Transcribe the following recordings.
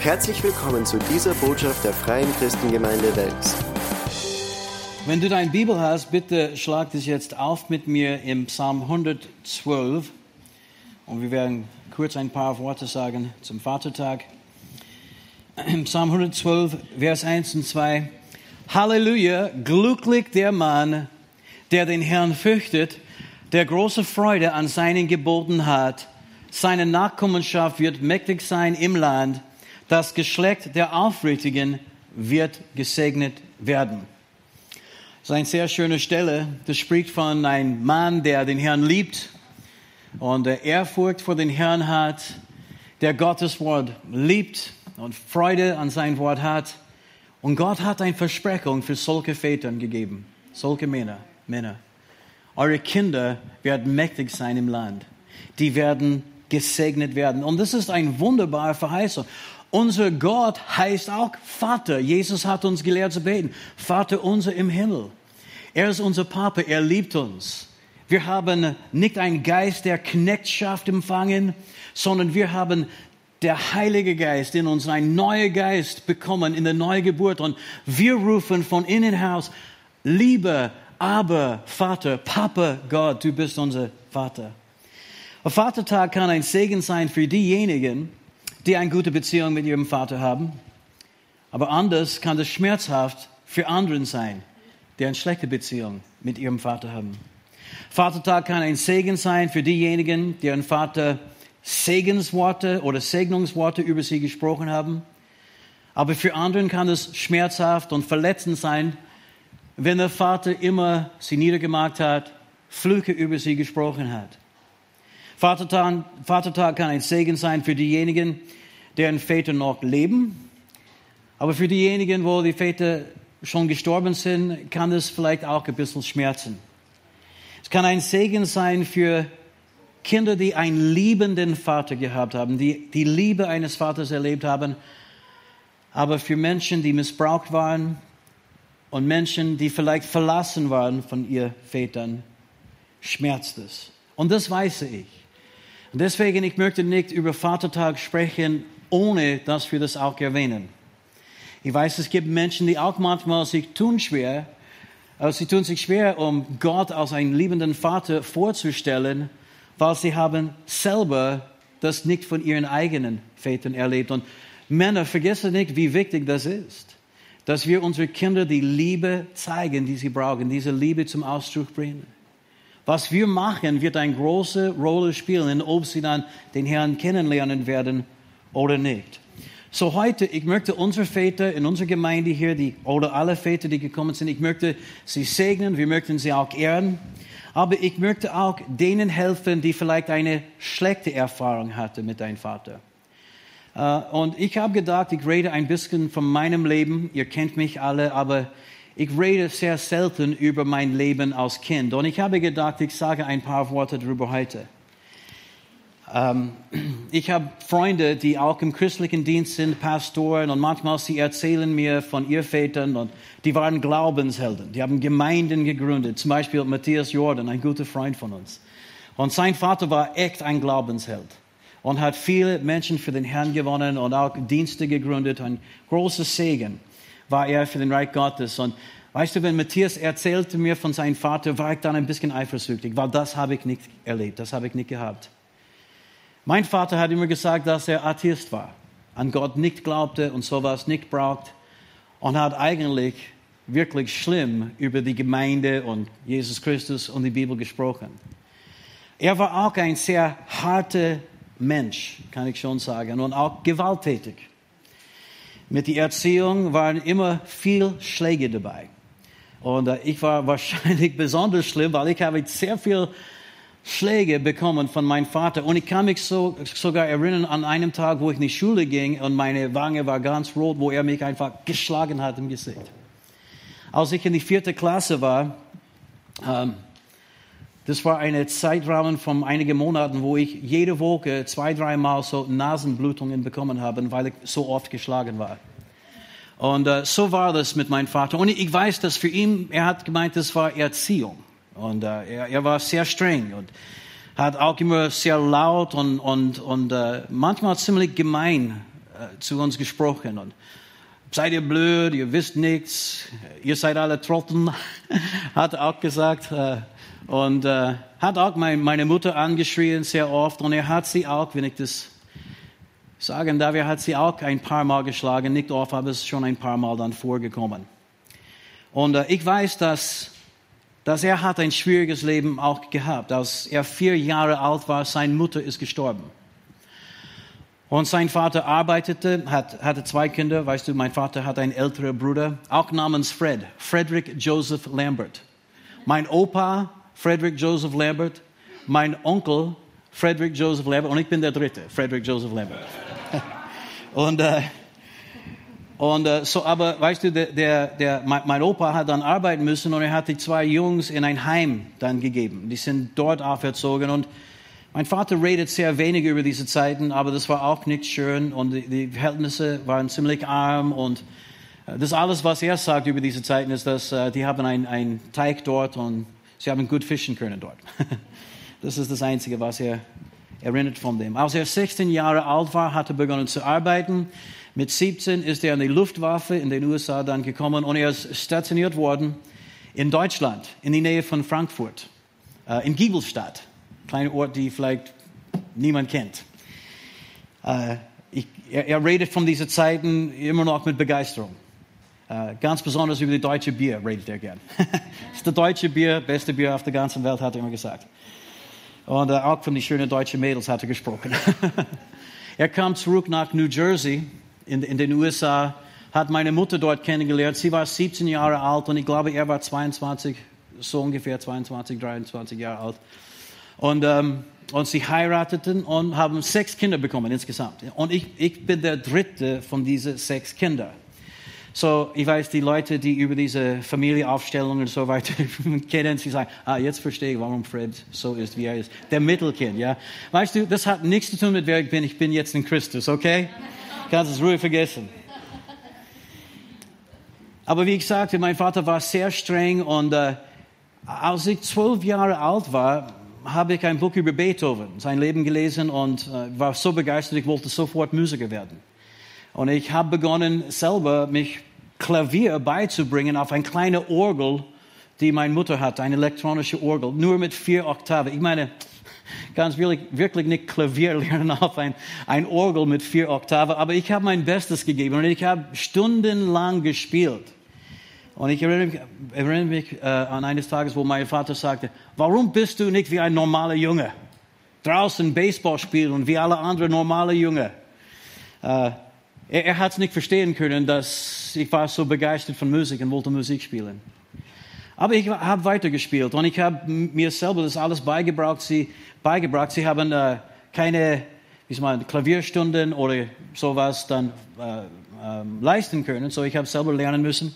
Herzlich willkommen zu dieser Botschaft der Freien Christengemeinde Wels. Wenn du deine Bibel hast, bitte schlag das jetzt auf mit mir im Psalm 112. Und wir werden kurz ein paar Worte sagen zum Vatertag. Im Psalm 112, Vers 1 und 2. Halleluja, glücklich der Mann, der den Herrn fürchtet, der große Freude an seinen Geboten hat. Seine Nachkommenschaft wird mächtig sein im Land das Geschlecht der Aufrichtigen wird gesegnet werden. Das ist eine sehr schöne Stelle. Das spricht von einem Mann, der den Herrn liebt und der Ehrfurcht vor den Herrn hat, der Gottes Wort liebt und Freude an sein Wort hat. Und Gott hat eine Versprechung für solche Väter gegeben, solche Männer, Männer. Eure Kinder werden mächtig sein im Land. Die werden gesegnet werden. Und das ist eine wunderbare Verheißung. Unser Gott heißt auch Vater. Jesus hat uns gelehrt zu beten. Vater unser im Himmel. Er ist unser Papa. Er liebt uns. Wir haben nicht einen Geist der Knechtschaft empfangen, sondern wir haben der Heilige Geist in uns, einen neuen Geist bekommen in der Neugeburt. Und wir rufen von innen heraus, lieber, aber Vater, Papa Gott, du bist unser Vater. Ein Vatertag kann ein Segen sein für diejenigen, die eine gute Beziehung mit ihrem Vater haben. Aber anders kann das schmerzhaft für anderen sein, die eine schlechte Beziehung mit ihrem Vater haben. Vatertag kann ein Segen sein für diejenigen, die ihren Vater Segensworte oder Segnungsworte über sie gesprochen haben. Aber für anderen kann es schmerzhaft und verletzend sein, wenn der Vater immer sie niedergemacht hat, Flüche über sie gesprochen hat. Vatertag, Vatertag kann ein Segen sein für diejenigen, deren Väter noch leben. Aber für diejenigen, wo die Väter schon gestorben sind, kann es vielleicht auch ein bisschen schmerzen. Es kann ein Segen sein für Kinder, die einen liebenden Vater gehabt haben, die die Liebe eines Vaters erlebt haben. Aber für Menschen, die missbraucht waren und Menschen, die vielleicht verlassen waren von ihren Vätern, schmerzt es. Und das weiß ich. Und deswegen, ich möchte nicht über Vatertag sprechen, ohne dass wir das auch erwähnen. Ich weiß, es gibt Menschen, die auch manchmal sich tun schwer, aber sie tun sich schwer, um Gott als einen liebenden Vater vorzustellen, weil sie haben selber das nicht von ihren eigenen Vätern erlebt. Und Männer, vergessen nicht, wie wichtig das ist, dass wir unsere Kinder die Liebe zeigen, die sie brauchen, diese Liebe zum Ausdruck bringen. Was wir machen, wird eine große Rolle spielen, ob sie dann den Herrn kennenlernen werden oder nicht. So heute, ich möchte unsere Väter in unserer Gemeinde hier, die, oder alle Väter, die gekommen sind, ich möchte sie segnen, wir möchten sie auch ehren. Aber ich möchte auch denen helfen, die vielleicht eine schlechte Erfahrung hatten mit deinem Vater. Uh, und ich habe gedacht, ich rede ein bisschen von meinem Leben. Ihr kennt mich alle, aber ich rede sehr selten über mein Leben als Kind und ich habe gedacht, ich sage ein paar Worte darüber heute. Ähm, ich habe Freunde, die auch im christlichen Dienst sind, Pastoren und manchmal sie erzählen mir von ihren Vätern und die waren Glaubenshelden. Die haben Gemeinden gegründet, zum Beispiel Matthias Jordan, ein guter Freund von uns. Und sein Vater war echt ein Glaubensheld und hat viele Menschen für den Herrn gewonnen und auch Dienste gegründet, ein großes Segen war er für den Reich Gottes. Und weißt du, wenn Matthias erzählte mir von seinem Vater, war ich dann ein bisschen eifersüchtig, weil das habe ich nicht erlebt, das habe ich nicht gehabt. Mein Vater hat immer gesagt, dass er Atheist war, an Gott nicht glaubte und sowas nicht braucht und hat eigentlich wirklich schlimm über die Gemeinde und Jesus Christus und die Bibel gesprochen. Er war auch ein sehr harter Mensch, kann ich schon sagen, und auch gewalttätig. Mit der Erziehung waren immer viel Schläge dabei. Und äh, ich war wahrscheinlich besonders schlimm, weil ich habe sehr viel Schläge bekommen von meinem Vater. Und ich kann mich so, sogar erinnern an einem Tag, wo ich in die Schule ging und meine Wange war ganz rot, wo er mich einfach geschlagen hat im Gesicht. Als ich in die vierte Klasse war, ähm, das war eine Zeitrahmen von einigen Monaten, wo ich jede Woche zwei, dreimal so Nasenblutungen bekommen habe, weil ich so oft geschlagen war. Und äh, so war das mit meinem Vater. Und ich weiß, dass für ihn, er hat gemeint, das war Erziehung. Und äh, er, er war sehr streng und hat auch immer sehr laut und, und, und äh, manchmal ziemlich gemein äh, zu uns gesprochen. Und seid ihr blöd, ihr wisst nichts, ihr seid alle Trotteln, hat auch gesagt. Und äh, hat auch mein, meine Mutter angeschrien sehr oft. Und er hat sie auch, wenn ich das sagen darf, er hat sie auch ein paar Mal geschlagen. Nicht oft, aber es ist schon ein paar Mal dann vorgekommen. Und äh, ich weiß, dass, dass er hat ein schwieriges Leben auch gehabt. Als er vier Jahre alt war, seine Mutter ist gestorben. Und sein Vater arbeitete, hat, hatte zwei Kinder. Weißt du, mein Vater hat einen älteren Bruder, auch namens Fred, Frederick Joseph Lambert. Mein Opa, Frederick Joseph Lambert, mein Onkel, Frederick Joseph Lambert, und ich bin der Dritte, Frederick Joseph Lambert. und äh, und äh, so, aber weißt du, der, der, der, mein Opa hat dann arbeiten müssen und er hat die zwei Jungs in ein Heim dann gegeben. Die sind dort auferzogen und mein Vater redet sehr wenig über diese Zeiten, aber das war auch nicht schön und die, die Verhältnisse waren ziemlich arm und äh, das alles, was er sagt über diese Zeiten, ist, dass äh, die haben einen Teig dort und sie haben gut fischen können dort. das ist das Einzige, was er erinnert von dem. Als er 16 Jahre alt war, hat er begonnen zu arbeiten. Mit 17 ist er an die Luftwaffe in den USA dann gekommen und er ist stationiert worden in Deutschland, in die Nähe von Frankfurt, äh, in Giebelstadt, kleiner Ort, die vielleicht niemand kennt. Äh, er, redet von diesen Zeiten immer noch mit Begeisterung. Äh, ganz besonders über die deutsche Bier redet er gern. das ist das deutsche Bier, beste Bier auf der ganzen Welt, hat er immer gesagt. Und äh, auch von den schönen deutschen Mädels hat er gesprochen. er kam zurück nach New Jersey in, in den USA, hat meine Mutter dort kennengelernt. Sie war 17 Jahre alt und ich glaube, er war 22, so ungefähr 22, 23 Jahre alt. Und, ähm, und sie heirateten und haben sechs Kinder bekommen insgesamt. Und ich, ich bin der dritte von diesen sechs Kindern. So, ich weiß, die Leute, die über diese Familieaufstellungen und so weiter kennen, sie sagen, ah, jetzt verstehe ich, warum Fred so ist, wie er ist. Der Mittelkind, ja. Weißt du, das hat nichts zu tun mit wer ich bin. Ich bin jetzt in Christus, okay? Kannst es ruhig vergessen. Aber wie ich sagte, mein Vater war sehr streng und äh, als ich zwölf Jahre alt war, habe ich ein Buch über Beethoven, sein Leben gelesen und äh, war so begeistert, ich wollte sofort Musiker werden. Und ich habe begonnen, selber mich Klavier beizubringen auf eine kleine Orgel, die meine Mutter hatte, eine elektronische Orgel, nur mit vier Oktaven. Ich meine, ganz wirklich, wirklich nicht Klavier lernen auf ein, ein Orgel mit vier Oktaven, aber ich habe mein Bestes gegeben und ich habe stundenlang gespielt. Und ich erinnere mich, erinnere mich äh, an eines Tages, wo mein Vater sagte, warum bist du nicht wie ein normaler Junge? Draußen Baseball spielen wie alle anderen normale Junge. Äh, er, er hat es nicht verstehen können, dass ich war so begeistert von Musik und wollte Musik spielen. Aber ich habe weitergespielt und ich habe mir selber das alles beigebracht. Sie, beigebracht. Sie haben äh, keine wie soll man, Klavierstunden oder sowas dann äh, äh, leisten können. So ich habe selber lernen müssen.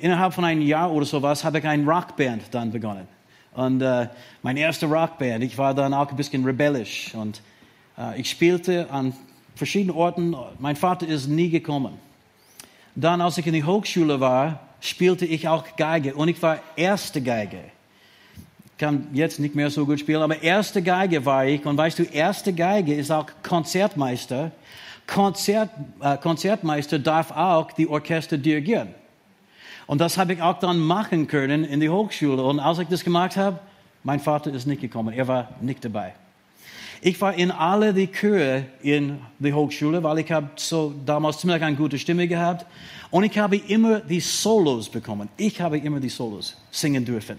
Innerhalb von einem Jahr oder sowas habe ich eine Rockband dann begonnen. Und äh, meine erste Rockband, ich war dann auch ein bisschen rebellisch und äh, ich spielte an verschiedenen Orten. Mein Vater ist nie gekommen. Dann, als ich in die Hochschule war, spielte ich auch Geige und ich war erste Geige. Ich kann jetzt nicht mehr so gut spielen, aber erste Geige war ich. Und weißt du, erste Geige ist auch Konzertmeister. Konzert, äh, Konzertmeister darf auch die Orchester dirigieren. Und das habe ich auch dann machen können in die Hochschule. Und als ich das gemacht habe, mein Vater ist nicht gekommen. Er war nicht dabei. Ich war in alle die Chöre in der Hochschule, weil ich habe so damals ziemlich eine gute Stimme gehabt. Und ich habe immer die Solos bekommen. Ich habe immer die Solos singen dürfen.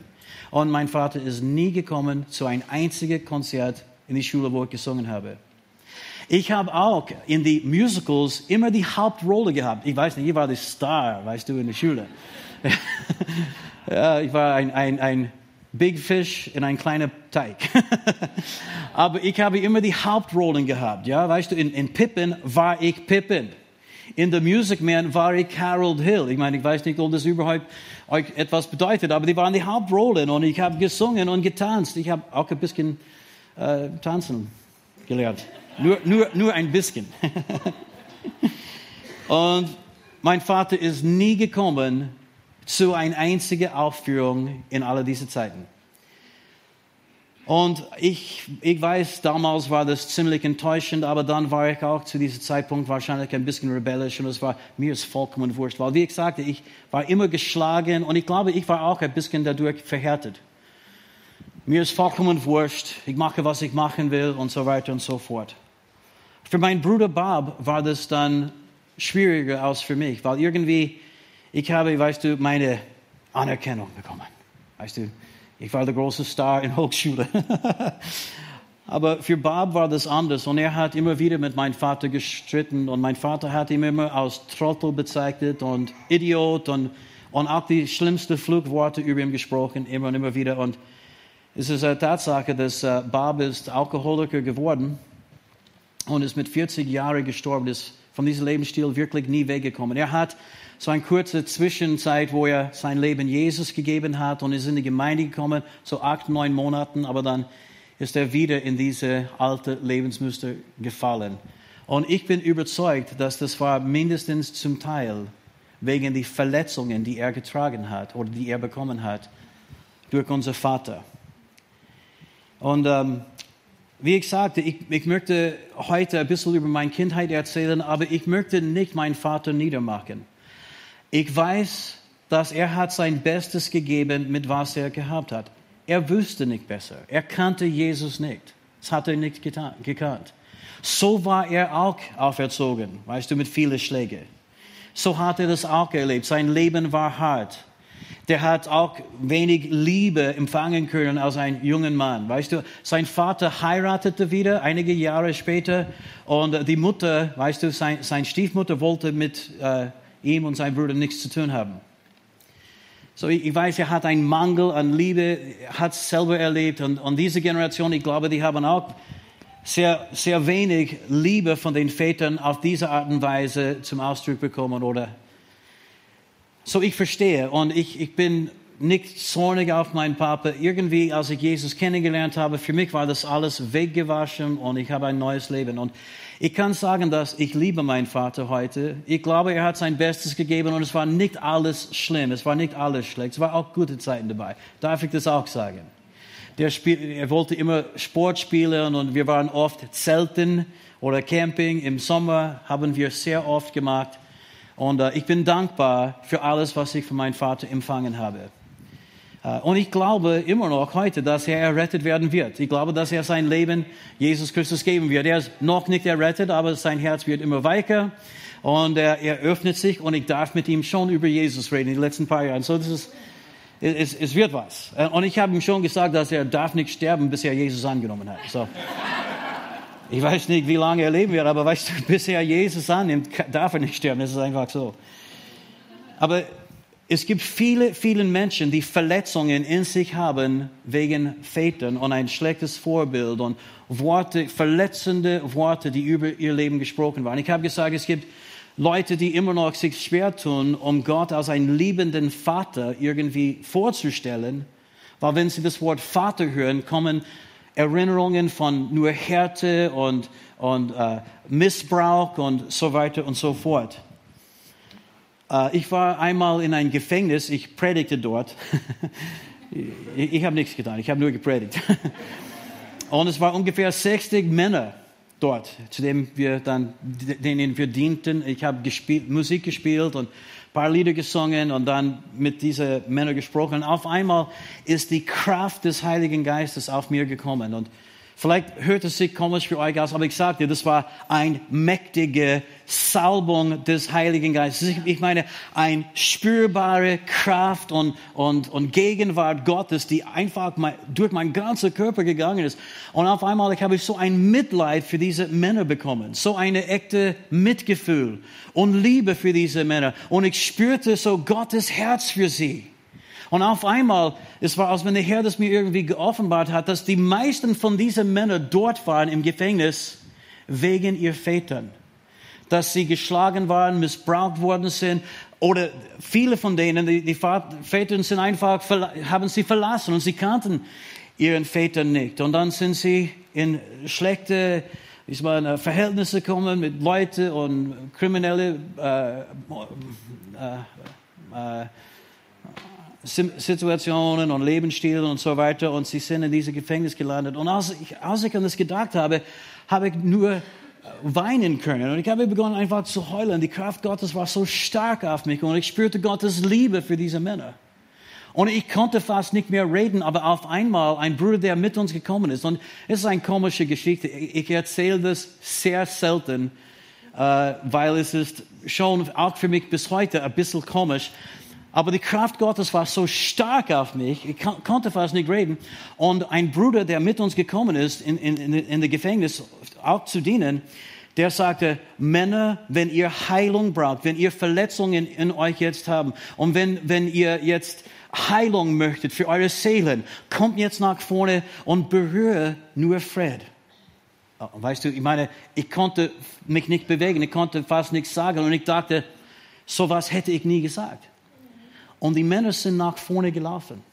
Und mein Vater ist nie gekommen zu einem einzigen Konzert in die Schule, wo ich gesungen habe. Ich habe auch in die Musicals immer die Hauptrolle gehabt. Ich weiß nicht, ich war der Star, weißt du, in der Schule. ja, ich war ein, ein, ein Big Fish in ein kleiner Teig. Aber ich habe immer die Hauptrollen gehabt. Ja, weißt du, in, in Pippin war ich Pippin. In The Music Man war ich Harold Hill. Ich meine, ich weiß nicht, ob das überhaupt euch etwas bedeutet, aber die waren die Hauptrollen und ich habe gesungen und getanzt. Ich habe auch ein bisschen äh, tanzen gelernt. Nur, nur, nur ein bisschen. und mein Vater ist nie gekommen zu einer einzigen Aufführung in all diesen Zeiten. Und ich, ich weiß, damals war das ziemlich enttäuschend, aber dann war ich auch zu diesem Zeitpunkt wahrscheinlich ein bisschen rebellisch und es war mir ist vollkommen wurscht, weil wie ich sagte, ich war immer geschlagen und ich glaube, ich war auch ein bisschen dadurch verhärtet. Mir ist vollkommen wurscht, ich mache, was ich machen will und so weiter und so fort. Für meinen Bruder Bob war das dann schwieriger als für mich, weil irgendwie, ich habe, weißt du, meine Anerkennung bekommen. Weißt du, ich war der große Star in Hochschule. Aber für Bob war das anders und er hat immer wieder mit meinem Vater gestritten und mein Vater hat ihn immer als Trottel bezeichnet und Idiot und, und auch die schlimmsten Flugworte über ihn gesprochen, immer und immer wieder. Und es ist eine Tatsache, dass uh, Bob ist Alkoholiker geworden und ist mit 40 Jahren gestorben, ist von diesem Lebensstil wirklich nie weggekommen. Er hat so eine kurze Zwischenzeit, wo er sein Leben Jesus gegeben hat und ist in die Gemeinde gekommen, so acht, neun Monaten, aber dann ist er wieder in diese alte Lebensmuster gefallen. Und ich bin überzeugt, dass das war mindestens zum Teil wegen die Verletzungen, die er getragen hat oder die er bekommen hat durch unser Vater. Und ähm, wie ich sagte, ich, ich möchte heute ein bisschen über meine Kindheit erzählen, aber ich möchte nicht meinen Vater niedermachen. Ich weiß, dass er hat sein Bestes gegeben, mit was er gehabt hat. Er wüsste nicht besser. Er kannte Jesus nicht. Das hat er nicht getan, gekannt. So war er auch auferzogen, weißt du, mit vielen Schlägen. So hat er das auch erlebt. Sein Leben war hart. Der hat auch wenig Liebe empfangen können als ein junger Mann. Weißt du, sein Vater heiratete wieder einige Jahre später und die Mutter, weißt du, sein, sein Stiefmutter wollte mit äh, ihm und seinem Bruder nichts zu tun haben. So, ich weiß, er hat einen Mangel an Liebe, hat es selber erlebt und, und diese Generation, ich glaube, die haben auch sehr, sehr wenig Liebe von den Vätern auf diese Art und Weise zum Ausdruck bekommen oder so ich verstehe und ich, ich bin nicht zornig auf meinen Papa. Irgendwie, als ich Jesus kennengelernt habe, für mich war das alles weggewaschen und ich habe ein neues Leben. Und ich kann sagen, dass ich liebe meinen Vater heute. Ich glaube, er hat sein Bestes gegeben und es war nicht alles schlimm, es war nicht alles schlecht, es war auch gute Zeiten dabei. Darf ich das auch sagen? Der Spiel, er wollte immer Sport spielen und wir waren oft Zelten oder Camping. Im Sommer haben wir sehr oft gemacht. Und äh, ich bin dankbar für alles, was ich von meinem Vater empfangen habe. Äh, und ich glaube immer noch heute, dass er errettet werden wird. Ich glaube, dass er sein Leben Jesus Christus geben wird. Er ist noch nicht errettet, aber sein Herz wird immer weicher und er, er öffnet sich und ich darf mit ihm schon über Jesus reden in den letzten paar Jahren. So, das ist, es, es wird was. Äh, und ich habe ihm schon gesagt, dass er darf nicht sterben, bis er Jesus angenommen hat. So. Ich weiß nicht, wie lange er leben wird, aber weißt du, bis er Jesus annimmt, darf er nicht sterben. Das ist einfach so. Aber es gibt viele, viele Menschen, die Verletzungen in sich haben wegen Vätern und ein schlechtes Vorbild und Worte, verletzende Worte, die über ihr Leben gesprochen waren. Ich habe gesagt, es gibt Leute, die immer noch sich schwer tun, um Gott als einen liebenden Vater irgendwie vorzustellen, weil wenn sie das Wort Vater hören, kommen Erinnerungen von nur Härte und, und äh, Missbrauch und so weiter und so fort. Äh, ich war einmal in ein Gefängnis, ich predigte dort. ich, habe nichts getan, ich habe nur gepredigt. und es waren ungefähr 60 Männer dort, zu denen wir dann, denen wir dienten. Ich habe gespielt, Musik gespielt und ein paar Lieder gesungen und dann mit diesen Männern gesprochen. Und auf einmal ist die Kraft des Heiligen Geistes auf mir gekommen und Vielleicht hört es sich komisch für euch aus, aber ich sagte, das war eine mächtige Salbung des Heiligen Geistes. Ich meine, eine spürbare Kraft und, und, und Gegenwart Gottes, die einfach durch meinen ganzen Körper gegangen ist. Und auf einmal ich habe ich so ein Mitleid für diese Männer bekommen, so eine echte Mitgefühl und Liebe für diese Männer. Und ich spürte so Gottes Herz für sie. Und auf einmal, es war, als wenn der Herr das mir irgendwie geoffenbart hat, dass die meisten von diesen Männern dort waren im Gefängnis wegen ihr Vätern. Dass sie geschlagen waren, missbraucht worden sind. Oder viele von denen, die, die Väter sind einfach, haben sie verlassen und sie kannten ihren Vätern nicht. Und dann sind sie in schlechte ich meine, Verhältnisse gekommen mit Leuten und kriminelle äh, äh, äh, Situationen und Lebensstilen und so weiter und sie sind in dieses Gefängnis gelandet. Und als ich, als ich an das gedacht habe, habe ich nur weinen können. Und ich habe begonnen einfach zu heulen. Die Kraft Gottes war so stark auf mich und ich spürte Gottes Liebe für diese Männer. Und ich konnte fast nicht mehr reden, aber auf einmal ein Bruder, der mit uns gekommen ist. Und es ist eine komische Geschichte. Ich erzähle das sehr selten, äh, weil es ist schon auch für mich bis heute ein bisschen komisch. Aber die Kraft Gottes war so stark auf mich, ich konnte fast nicht reden. Und ein Bruder, der mit uns gekommen ist, in, in, in der Gefängnis auch zu dienen, der sagte, Männer, wenn ihr Heilung braucht, wenn ihr Verletzungen in euch jetzt haben und wenn, wenn ihr jetzt Heilung möchtet für eure Seelen, kommt jetzt nach vorne und berühre nur Fred. Oh, weißt du, ich meine, ich konnte mich nicht bewegen, ich konnte fast nichts sagen und ich dachte, sowas hätte ich nie gesagt. Und die Männer sind nach vorne gelaufen.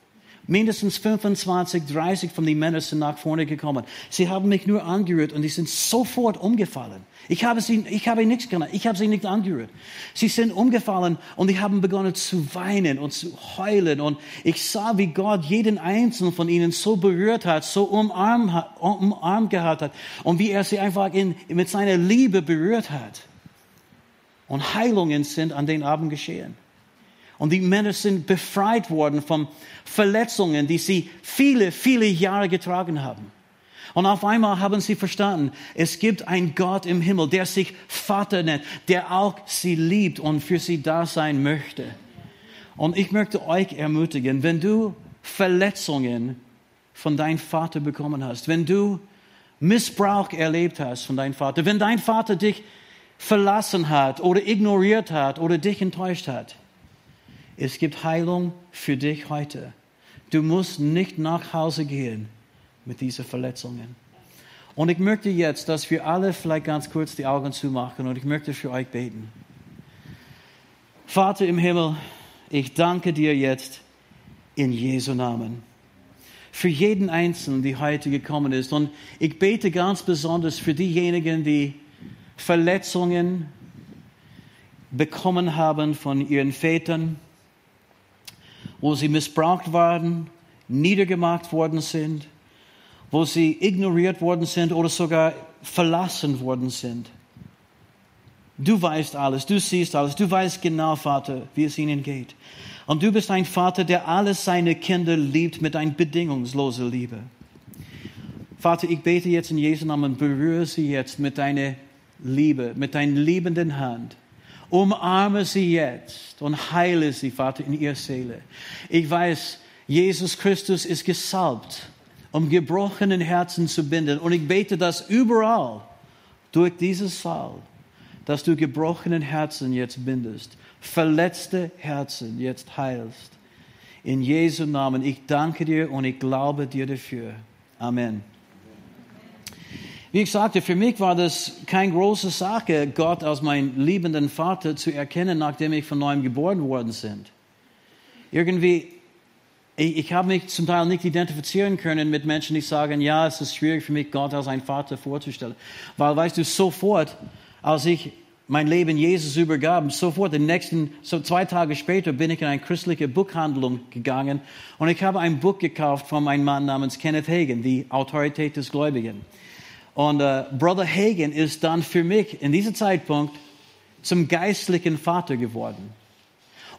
Mindestens 25, 30 von den Männern sind nach vorne gekommen. Sie haben mich nur angerührt und die sind sofort umgefallen. Ich habe sie, ich habe nichts gemacht. Ich habe sie nicht angerührt. Sie sind umgefallen und die haben begonnen zu weinen und zu heulen. Und ich sah, wie Gott jeden einzelnen von ihnen so berührt hat, so umarmt, umarmt gehabt hat und wie er sie einfach in, mit seiner Liebe berührt hat. Und Heilungen sind an den Abend geschehen. Und die Männer sind befreit worden von Verletzungen, die sie viele, viele Jahre getragen haben. Und auf einmal haben sie verstanden, es gibt einen Gott im Himmel, der sich Vater nennt, der auch sie liebt und für sie da sein möchte. Und ich möchte euch ermutigen, wenn du Verletzungen von deinem Vater bekommen hast, wenn du Missbrauch erlebt hast von deinem Vater, wenn dein Vater dich verlassen hat oder ignoriert hat oder dich enttäuscht hat, es gibt Heilung für dich heute. Du musst nicht nach Hause gehen mit diesen Verletzungen. Und ich möchte jetzt, dass wir alle vielleicht ganz kurz die Augen zumachen und ich möchte für euch beten. Vater im Himmel, ich danke dir jetzt in Jesu Namen. Für jeden Einzelnen, die heute gekommen ist. Und ich bete ganz besonders für diejenigen, die Verletzungen bekommen haben von ihren Vätern, wo sie missbraucht waren, niedergemacht worden sind, wo sie ignoriert worden sind oder sogar verlassen worden sind. Du weißt alles, du siehst alles, du weißt genau, Vater, wie es ihnen geht. Und du bist ein Vater, der alle seine Kinder liebt mit einer bedingungslosen Liebe. Vater, ich bete jetzt in Jesu Namen, berühre sie jetzt mit deiner Liebe, mit deiner liebenden Hand. Umarme sie jetzt und heile sie, Vater, in ihrer Seele. Ich weiß, Jesus Christus ist gesalbt, um gebrochenen Herzen zu binden. Und ich bete, dass überall durch dieses Saal, dass du gebrochenen Herzen jetzt bindest, verletzte Herzen jetzt heilst. In Jesu Namen, ich danke dir und ich glaube dir dafür. Amen. Wie ich sagte, für mich war das keine große Sache, Gott als meinen liebenden Vater zu erkennen, nachdem ich von neuem geboren worden bin. Irgendwie, ich, ich habe mich zum Teil nicht identifizieren können mit Menschen, die sagen, ja, es ist schwierig für mich, Gott als einen Vater vorzustellen. Weil, weißt du, sofort, als ich mein Leben Jesus übergab, sofort, den nächsten, so zwei Tage später, bin ich in eine christliche Buchhandlung gegangen und ich habe ein Buch gekauft von einem Mann namens Kenneth Hagen, die Autorität des Gläubigen. Und äh, Brother Hagen ist dann für mich in diesem Zeitpunkt zum geistlichen Vater geworden.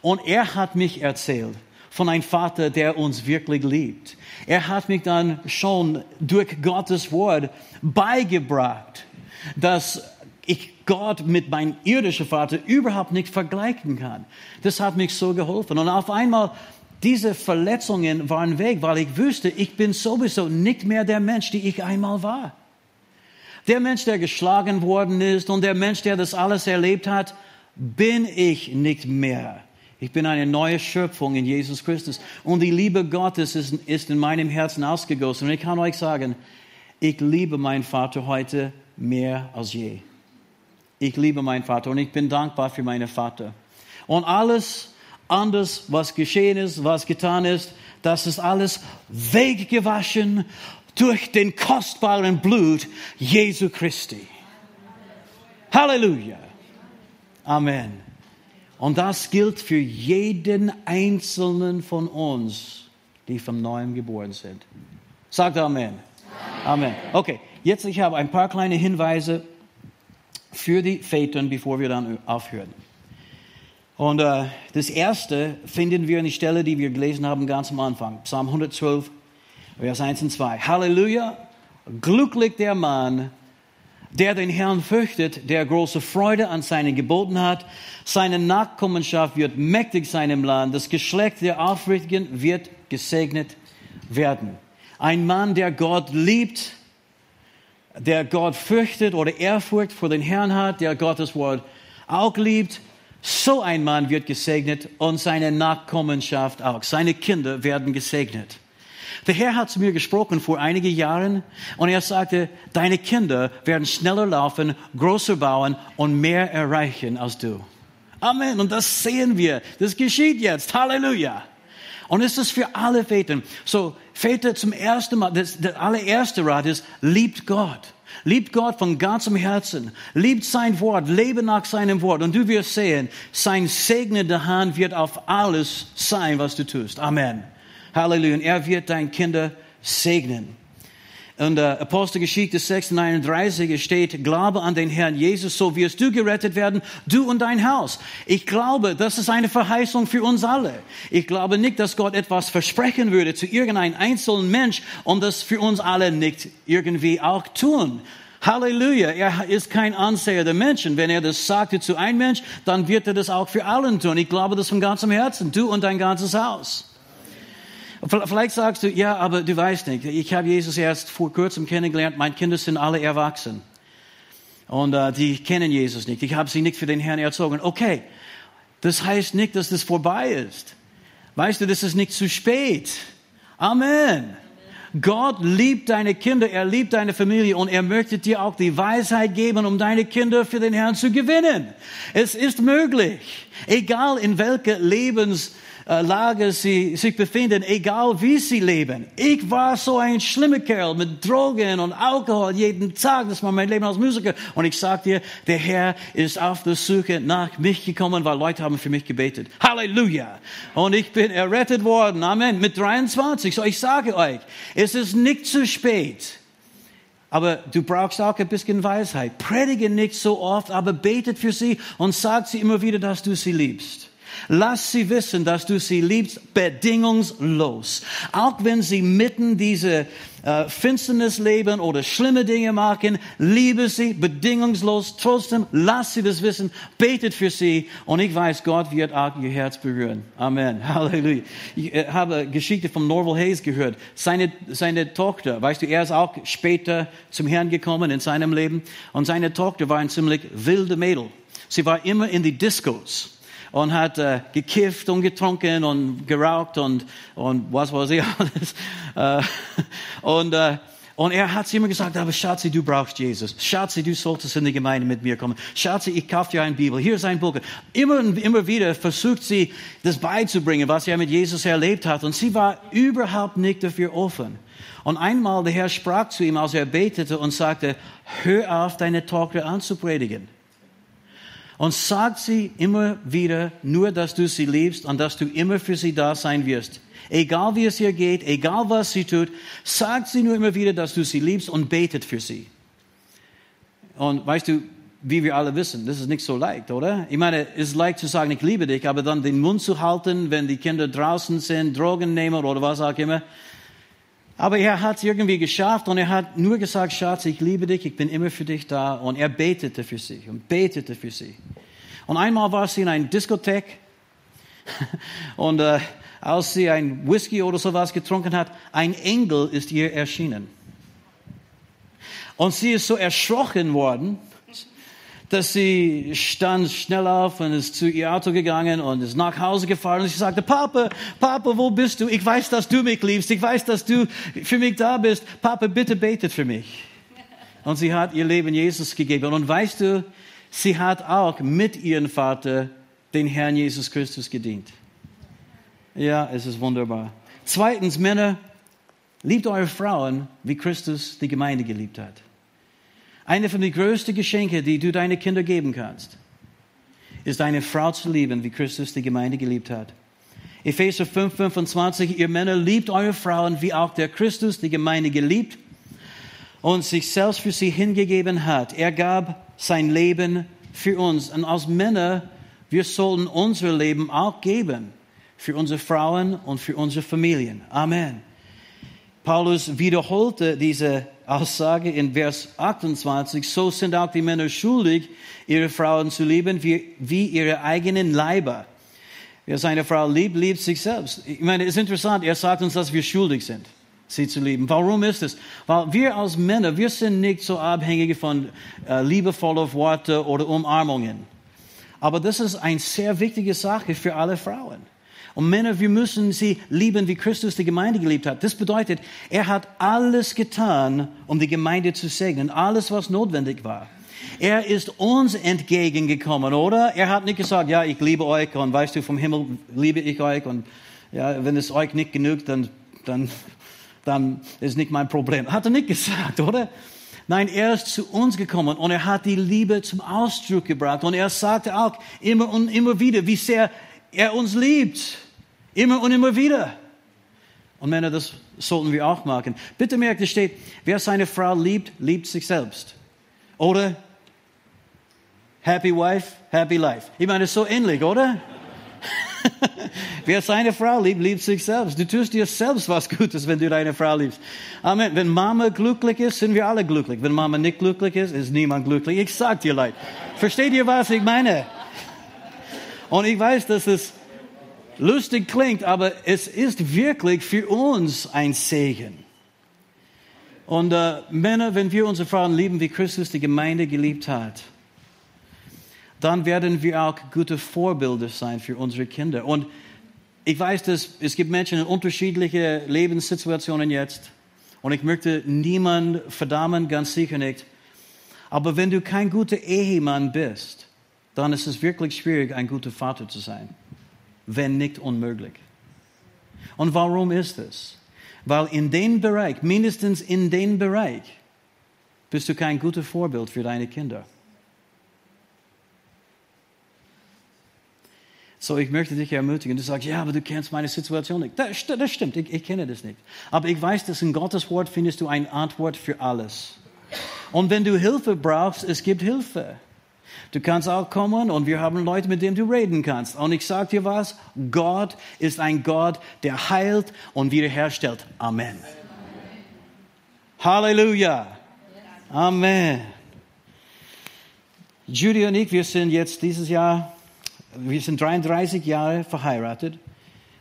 Und er hat mich erzählt von einem Vater, der uns wirklich liebt. Er hat mich dann schon durch Gottes Wort beigebracht, dass ich Gott mit meinem irdischen Vater überhaupt nicht vergleichen kann. Das hat mich so geholfen. Und auf einmal, diese Verletzungen waren weg, weil ich wusste, ich bin sowieso nicht mehr der Mensch, die ich einmal war. Der Mensch, der geschlagen worden ist und der Mensch, der das alles erlebt hat, bin ich nicht mehr. Ich bin eine neue Schöpfung in Jesus Christus. Und die Liebe Gottes ist, ist in meinem Herzen ausgegossen. Und ich kann euch sagen, ich liebe meinen Vater heute mehr als je. Ich liebe meinen Vater und ich bin dankbar für meinen Vater. Und alles anders, was geschehen ist, was getan ist, das ist alles weggewaschen durch den kostbaren Blut Jesu Christi. Halleluja. Amen. Und das gilt für jeden einzelnen von uns, die von neuem geboren sind. Sagt Amen. Amen. Okay, jetzt ich habe ein paar kleine Hinweise für die Väter, bevor wir dann aufhören. Und äh, das erste finden wir in die Stelle, die wir gelesen haben ganz am Anfang. Psalm 112, Vers 1 und 2. Halleluja, glücklich der Mann, der den Herrn fürchtet, der große Freude an seinen Geboten hat. Seine Nachkommenschaft wird mächtig sein im Land. Das Geschlecht der Aufrichtigen wird gesegnet werden. Ein Mann, der Gott liebt, der Gott fürchtet oder Ehrfurcht vor den Herrn hat, der Gottes Wort auch liebt, so ein Mann wird gesegnet und seine Nachkommenschaft auch. Seine Kinder werden gesegnet. Der Herr hat zu mir gesprochen vor einigen Jahren und er sagte, deine Kinder werden schneller laufen, größer bauen und mehr erreichen als du. Amen. Und das sehen wir. Das geschieht jetzt. Halleluja. Und es ist für alle Väter. So, Väter zum ersten Mal, das, der allererste Rat ist, liebt Gott. Liebt Gott von ganzem Herzen. Liebt sein Wort. Lebe nach seinem Wort. Und du wirst sehen, sein segnende Hand wird auf alles sein, was du tust. Amen. Halleluja. Und er wird deine Kinder segnen. In der Apostelgeschichte 6,39 steht, glaube an den Herrn Jesus, so wirst du gerettet werden, du und dein Haus. Ich glaube, das ist eine Verheißung für uns alle. Ich glaube nicht, dass Gott etwas versprechen würde zu irgendeinem einzelnen Mensch und das für uns alle nicht irgendwie auch tun. Halleluja, er ist kein Anseher der Menschen. Wenn er das sagte zu einem Mensch, dann wird er das auch für allen tun. Ich glaube das von ganzem Herzen, du und dein ganzes Haus. Vielleicht sagst du, ja, aber du weißt nicht, ich habe Jesus erst vor kurzem kennengelernt, meine Kinder sind alle erwachsen. Und äh, die kennen Jesus nicht. Ich habe sie nicht für den Herrn erzogen. Okay, das heißt nicht, dass das vorbei ist. Weißt du, das ist nicht zu spät. Amen. Gott liebt deine Kinder, er liebt deine Familie und er möchte dir auch die Weisheit geben, um deine Kinder für den Herrn zu gewinnen. Es ist möglich, egal in welcher Lebens Lage sie sich befinden, egal wie sie leben. Ich war so ein schlimmer Kerl mit Drogen und Alkohol jeden Tag. Das war mein Leben als Musiker. Und ich sag dir, der Herr ist auf der Suche nach mich gekommen, weil Leute haben für mich gebetet. Halleluja! Und ich bin errettet worden. Amen. Mit 23. So ich sage euch, es ist nicht zu spät. Aber du brauchst auch ein bisschen Weisheit. Predige nicht so oft, aber betet für sie und sag sie immer wieder, dass du sie liebst. Lass sie wissen, dass du sie liebst, bedingungslos. Auch wenn sie mitten diese äh, Finsternis leben oder schlimme Dinge machen, liebe sie bedingungslos. Trotzdem, lass sie das wissen, betet für sie und ich weiß, Gott wird auch ihr Herz berühren. Amen. Halleluja. Ich äh, habe Geschichte von Norval Hayes gehört. Seine, seine Tochter, weißt du, er ist auch später zum Herrn gekommen in seinem Leben und seine Tochter war ein ziemlich wilde Mädel. Sie war immer in die Discos und hat äh, gekifft und getrunken und geraucht und, und was weiß ich alles. Äh, und, äh, und er hat sie immer gesagt, aber Schatzi, du brauchst Jesus. Schatzi, du solltest in die Gemeinde mit mir kommen. Schatzi, ich kaufe dir eine Bibel. Hier ist ein Buch. Immer und immer wieder versucht sie, das beizubringen, was er mit Jesus erlebt hat. Und sie war überhaupt nicht dafür offen. Und einmal der Herr sprach zu ihm, als er betete und sagte, hör auf, deine Tochter anzupredigen und sag sie immer wieder, nur dass du sie liebst und dass du immer für sie da sein wirst. Egal wie es ihr geht, egal was sie tut, sag sie nur immer wieder, dass du sie liebst und betet für sie. Und weißt du, wie wir alle wissen, das ist nicht so leicht, oder? Ich meine, es ist leicht zu sagen, ich liebe dich, aber dann den Mund zu halten, wenn die Kinder draußen sind, Drogen nehmen oder was auch immer, aber er hat es irgendwie geschafft und er hat nur gesagt, Schatz, ich liebe dich, ich bin immer für dich da. Und er betete für sie und betete für sie. Und einmal war sie in einer Diskothek und äh, als sie ein Whisky oder sowas getrunken hat, ein Engel ist ihr erschienen. Und sie ist so erschrocken worden, dass sie stand schnell auf und ist zu ihr Auto gegangen und ist nach Hause gefahren und sie sagte, Papa, Papa, wo bist du? Ich weiß, dass du mich liebst. Ich weiß, dass du für mich da bist. Papa, bitte betet für mich. Und sie hat ihr Leben Jesus gegeben. Und weißt du, sie hat auch mit ihrem Vater den Herrn Jesus Christus gedient. Ja, es ist wunderbar. Zweitens, Männer, liebt eure Frauen, wie Christus die Gemeinde geliebt hat. Eine von den größten Geschenken, die du deinen Kindern geben kannst, ist eine Frau zu lieben, wie Christus die Gemeinde geliebt hat. Epheser 5, 25, ihr Männer liebt eure Frauen, wie auch der Christus die Gemeinde geliebt und sich selbst für sie hingegeben hat. Er gab sein Leben für uns. Und als Männer, wir sollten unser Leben auch geben für unsere Frauen und für unsere Familien. Amen. Paulus wiederholte diese Aussage in Vers 28. So sind auch die Männer schuldig, ihre Frauen zu lieben wie, wie ihre eigenen Leiber. Wer seine Frau liebt, liebt sich selbst. Ich meine, es ist interessant, er sagt uns, dass wir schuldig sind, sie zu lieben. Warum ist es? Weil wir als Männer, wir sind nicht so abhängig von äh, liebevollen Worten oder Umarmungen. Aber das ist eine sehr wichtige Sache für alle Frauen. Und Männer, wir müssen sie lieben, wie Christus die Gemeinde geliebt hat. Das bedeutet, er hat alles getan, um die Gemeinde zu segnen, alles, was notwendig war. Er ist uns entgegengekommen, oder? Er hat nicht gesagt, ja, ich liebe euch und weißt du, vom Himmel liebe ich euch und ja, wenn es euch nicht genügt, dann, dann, dann ist nicht mein Problem. Hat er nicht gesagt, oder? Nein, er ist zu uns gekommen und er hat die Liebe zum Ausdruck gebracht und er sagte auch immer und immer wieder, wie sehr er uns liebt. Immer und immer wieder. Und Männer, das sollten wir auch machen. Bitte merkt, es steht, wer seine Frau liebt, liebt sich selbst. Oder Happy Wife, Happy Life. Ich meine, es ist so ähnlich, oder? Wer seine Frau liebt, liebt sich selbst. Du tust dir selbst was Gutes, wenn du deine Frau liebst. Amen. Wenn Mama glücklich ist, sind wir alle glücklich. Wenn Mama nicht glücklich ist, ist niemand glücklich. Ich sag dir leid. Versteht ihr, was ich meine? Und ich weiß, dass es lustig klingt, aber es ist wirklich für uns ein Segen. Und äh, Männer, wenn wir unsere Frauen lieben, wie Christus die Gemeinde geliebt hat, dann werden wir auch gute Vorbilder sein für unsere Kinder. Und ich weiß, dass es gibt Menschen in unterschiedlichen Lebenssituationen jetzt. Und ich möchte niemand verdammen, ganz sicher nicht. Aber wenn du kein guter Ehemann bist, dann ist es wirklich schwierig, ein guter Vater zu sein, wenn nicht unmöglich. Und warum ist es? Weil in dem Bereich, mindestens in dem Bereich, bist du kein guter Vorbild für deine Kinder. So, ich möchte dich ermutigen. Du sagst, ja, aber du kennst meine Situation nicht. Das, das stimmt, ich, ich, kenne das nicht. Aber ich weiß, dass in Gottes Wort findest du eine Antwort für alles. Und wenn du Hilfe brauchst, es gibt Hilfe. Du kannst auch kommen und wir haben Leute, mit denen du reden kannst. Und ich sage dir was, Gott ist ein Gott, der heilt und wiederherstellt. Amen. Amen. Halleluja. Amen. Judy und ich, wir sind jetzt dieses Jahr, wir sind 33 Jahre verheiratet.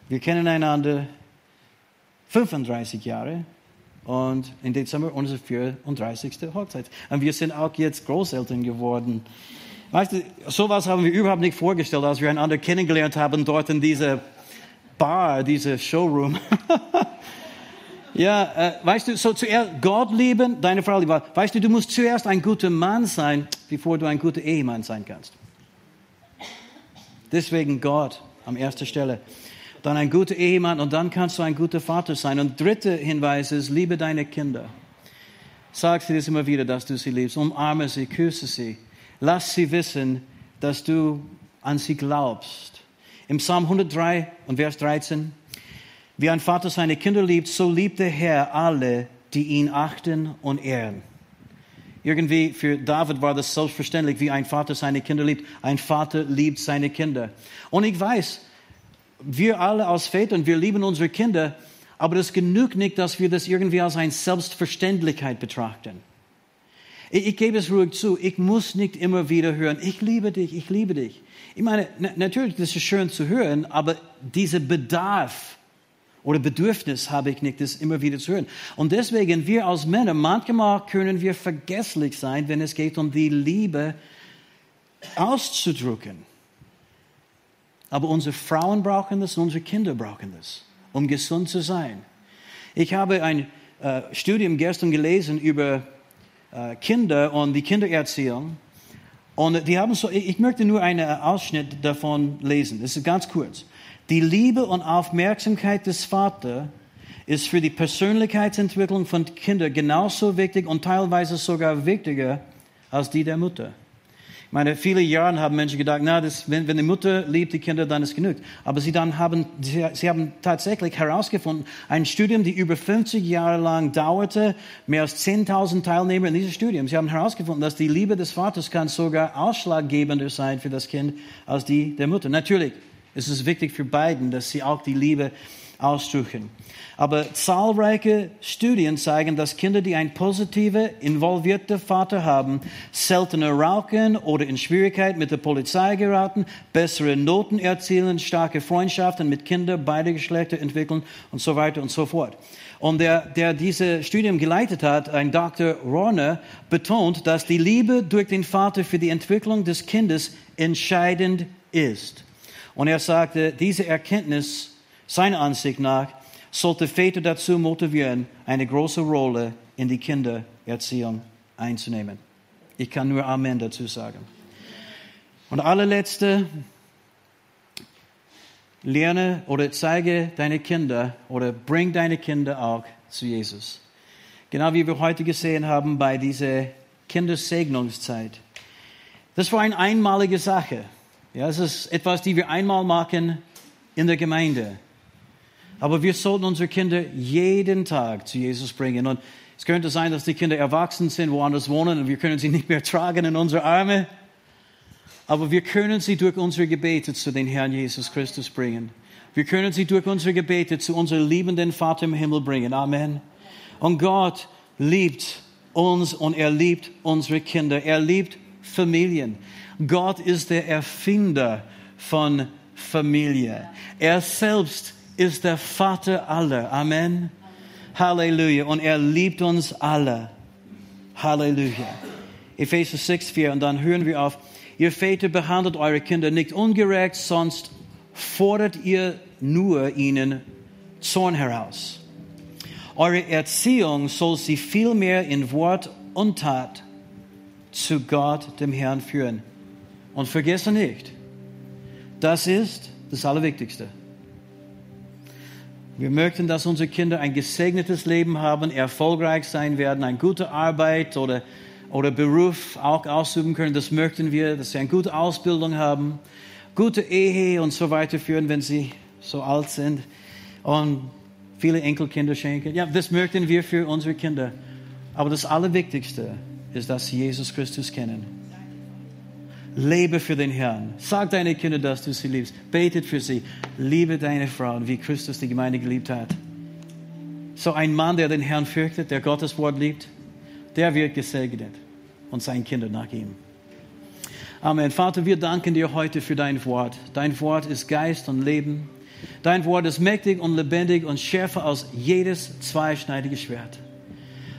Wir kennen einander 35 Jahre und im Dezember unsere 34. Hochzeit. Und wir sind auch jetzt Großeltern geworden. Weißt du, sowas haben wir überhaupt nicht vorgestellt, als wir einander kennengelernt haben, dort in dieser Bar, dieser Showroom. ja, äh, weißt du, so zuerst Gott lieben, deine Frau lieben. Weißt du, du musst zuerst ein guter Mann sein, bevor du ein guter Ehemann sein kannst. Deswegen Gott an erster Stelle. Dann ein guter Ehemann und dann kannst du ein guter Vater sein. Und dritter Hinweis ist, liebe deine Kinder. Sag sie das immer wieder, dass du sie liebst. Umarme sie, küsse sie. Lass sie wissen, dass du an sie glaubst. Im Psalm 103 und Vers 13, wie ein Vater seine Kinder liebt, so liebt der Herr alle, die ihn achten und ehren. Irgendwie für David war das selbstverständlich, wie ein Vater seine Kinder liebt. Ein Vater liebt seine Kinder. Und ich weiß, wir alle als Väter, wir lieben unsere Kinder, aber das genügt nicht, dass wir das irgendwie als eine Selbstverständlichkeit betrachten. Ich, ich, gebe es ruhig zu, ich muss nicht immer wieder hören, ich liebe dich, ich liebe dich. Ich meine, natürlich, das ist schön zu hören, aber dieser Bedarf oder Bedürfnis habe ich nicht, das immer wieder zu hören. Und deswegen, wir als Männer, manchmal können wir vergesslich sein, wenn es geht um die Liebe auszudrücken. Aber unsere Frauen brauchen das, unsere Kinder brauchen das, um gesund zu sein. Ich habe ein äh, Studium gestern gelesen über äh, Kinder und die Kindererziehung. Und die haben so, ich möchte nur einen Ausschnitt davon lesen. Das ist ganz kurz. Die Liebe und Aufmerksamkeit des Vaters ist für die Persönlichkeitsentwicklung von Kindern genauso wichtig und teilweise sogar wichtiger als die der Mutter. Ich meine, viele Jahre haben Menschen gedacht, na, das, wenn, wenn die Mutter liebt die Kinder, dann ist genug. Aber sie dann haben, sie, sie haben tatsächlich herausgefunden, ein Studium, die über 50 Jahre lang dauerte, mehr als 10.000 Teilnehmer in diesem Studium. Sie haben herausgefunden, dass die Liebe des Vaters kann sogar ausschlaggebender sein für das Kind als die der Mutter. Natürlich ist es wichtig für beiden, dass sie auch die Liebe ausdrücken. Aber zahlreiche Studien zeigen, dass Kinder, die ein positive, involvierte Vater haben, seltener rauchen oder in Schwierigkeiten mit der Polizei geraten, bessere Noten erzielen, starke Freundschaften mit Kindern beider Geschlechter entwickeln und so weiter und so fort. Und der, der diese Studium geleitet hat, ein Dr. Rorner, betont, dass die Liebe durch den Vater für die Entwicklung des Kindes entscheidend ist. Und er sagte, diese Erkenntnis, seiner Ansicht nach, sollte Väter dazu motivieren, eine große Rolle in die Kindererziehung einzunehmen. Ich kann nur Amen dazu sagen. Und allerletzte, lerne oder zeige deine Kinder oder bring deine Kinder auch zu Jesus. Genau wie wir heute gesehen haben bei dieser Kindersegnungszeit. Das war eine einmalige Sache. Ja, es ist etwas, die wir einmal machen in der Gemeinde. Aber wir sollten unsere Kinder jeden Tag zu Jesus bringen. Und es könnte sein, dass die Kinder erwachsen sind, woanders wohnen und wir können sie nicht mehr tragen in unsere Arme. Aber wir können sie durch unsere Gebete zu den Herrn Jesus Christus bringen. Wir können sie durch unsere Gebete zu unserem liebenden Vater im Himmel bringen. Amen. Und Gott liebt uns und er liebt unsere Kinder. Er liebt Familien. Gott ist der Erfinder von Familie. Er selbst ist der Vater aller. Amen. Halleluja. Und er liebt uns alle. Halleluja. Epheser 6, 4. Und dann hören wir auf. Ihr Väter behandelt eure Kinder nicht ungerecht, sonst fordert ihr nur ihnen Zorn heraus. Eure Erziehung soll sie vielmehr in Wort und Tat zu Gott, dem Herrn, führen. Und vergesse nicht, das ist das Allerwichtigste. Wir möchten, dass unsere Kinder ein gesegnetes Leben haben, erfolgreich sein werden, eine gute Arbeit oder, oder Beruf auch ausüben können. Das möchten wir, dass sie eine gute Ausbildung haben, gute Ehe und so weiter führen, wenn sie so alt sind und viele Enkelkinder schenken. Ja, das möchten wir für unsere Kinder. Aber das Allerwichtigste ist, dass sie Jesus Christus kennen. Lebe für den Herrn. Sag deine Kinder, dass du sie liebst. Betet für sie. Liebe deine Frauen, wie Christus die Gemeinde geliebt hat. So ein Mann, der den Herrn fürchtet, der Gottes Wort liebt, der wird gesegnet und seine Kinder nach ihm. Amen. Vater, wir danken dir heute für dein Wort. Dein Wort ist Geist und Leben. Dein Wort ist mächtig und lebendig und schärfer als jedes zweischneidige Schwert.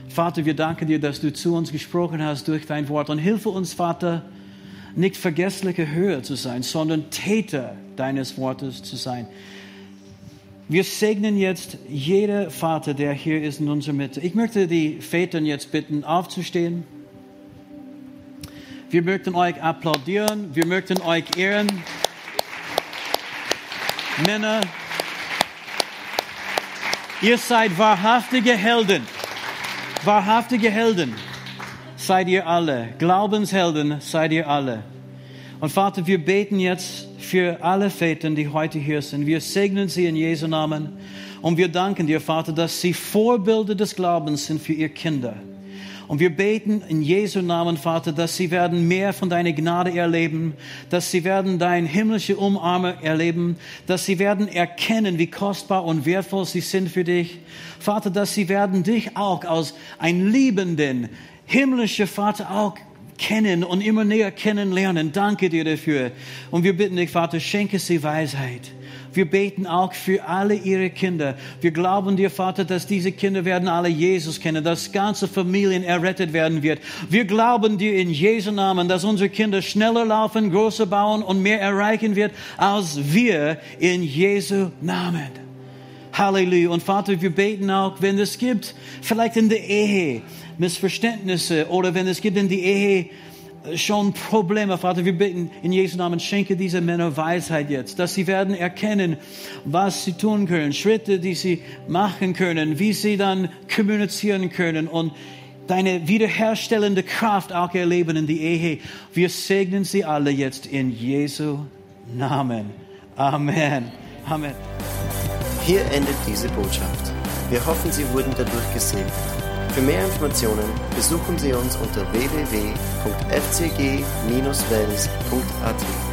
Vater, wir danken dir, dass du zu uns gesprochen hast durch dein Wort und hilfe uns, Vater, nicht vergessliche Höhe zu sein, sondern Täter deines Wortes zu sein. Wir segnen jetzt jeder Vater, der hier ist in unserer Mitte. Ich möchte die Väter jetzt bitten, aufzustehen. Wir möchten euch applaudieren. Wir möchten euch ehren. Männer, ihr seid wahrhaftige Helden. Wahrhaftige Helden seid ihr alle. Glaubenshelden seid ihr alle. Und Vater, wir beten jetzt für alle Väter, die heute hier sind. Wir segnen sie in Jesu Namen. Und wir danken dir, Vater, dass sie Vorbilder des Glaubens sind für ihre Kinder. Und wir beten in Jesu Namen, Vater, dass sie werden mehr von deiner Gnade erleben, dass sie werden dein himmlische Umarme erleben, dass sie werden erkennen, wie kostbar und wertvoll sie sind für dich. Vater, dass sie werden dich auch als ein liebenden, himmlischer Vater auch kennen und immer näher kennenlernen. Danke dir dafür. Und wir bitten dich, Vater, schenke sie Weisheit. Wir beten auch für alle ihre Kinder. Wir glauben dir, Vater, dass diese Kinder werden alle Jesus kennen, dass ganze Familien errettet werden wird. Wir glauben dir in Jesu Namen, dass unsere Kinder schneller laufen, größer bauen und mehr erreichen wird als wir in Jesu Namen. Halleluja. Und Vater, wir beten auch, wenn es gibt, vielleicht in der Ehe, Missverständnisse oder wenn es gibt in die Ehe schon Probleme, Vater, wir bitten in Jesu Namen, schenke diese Männer Weisheit jetzt, dass sie werden erkennen, was sie tun können, Schritte, die sie machen können, wie sie dann kommunizieren können und deine wiederherstellende Kraft auch erleben in die Ehe. Wir segnen sie alle jetzt in Jesu Namen. Amen. Amen. Hier endet diese Botschaft. Wir hoffen, Sie wurden dadurch gesegnet. Für mehr Informationen besuchen Sie uns unter www.fcg-wells.at.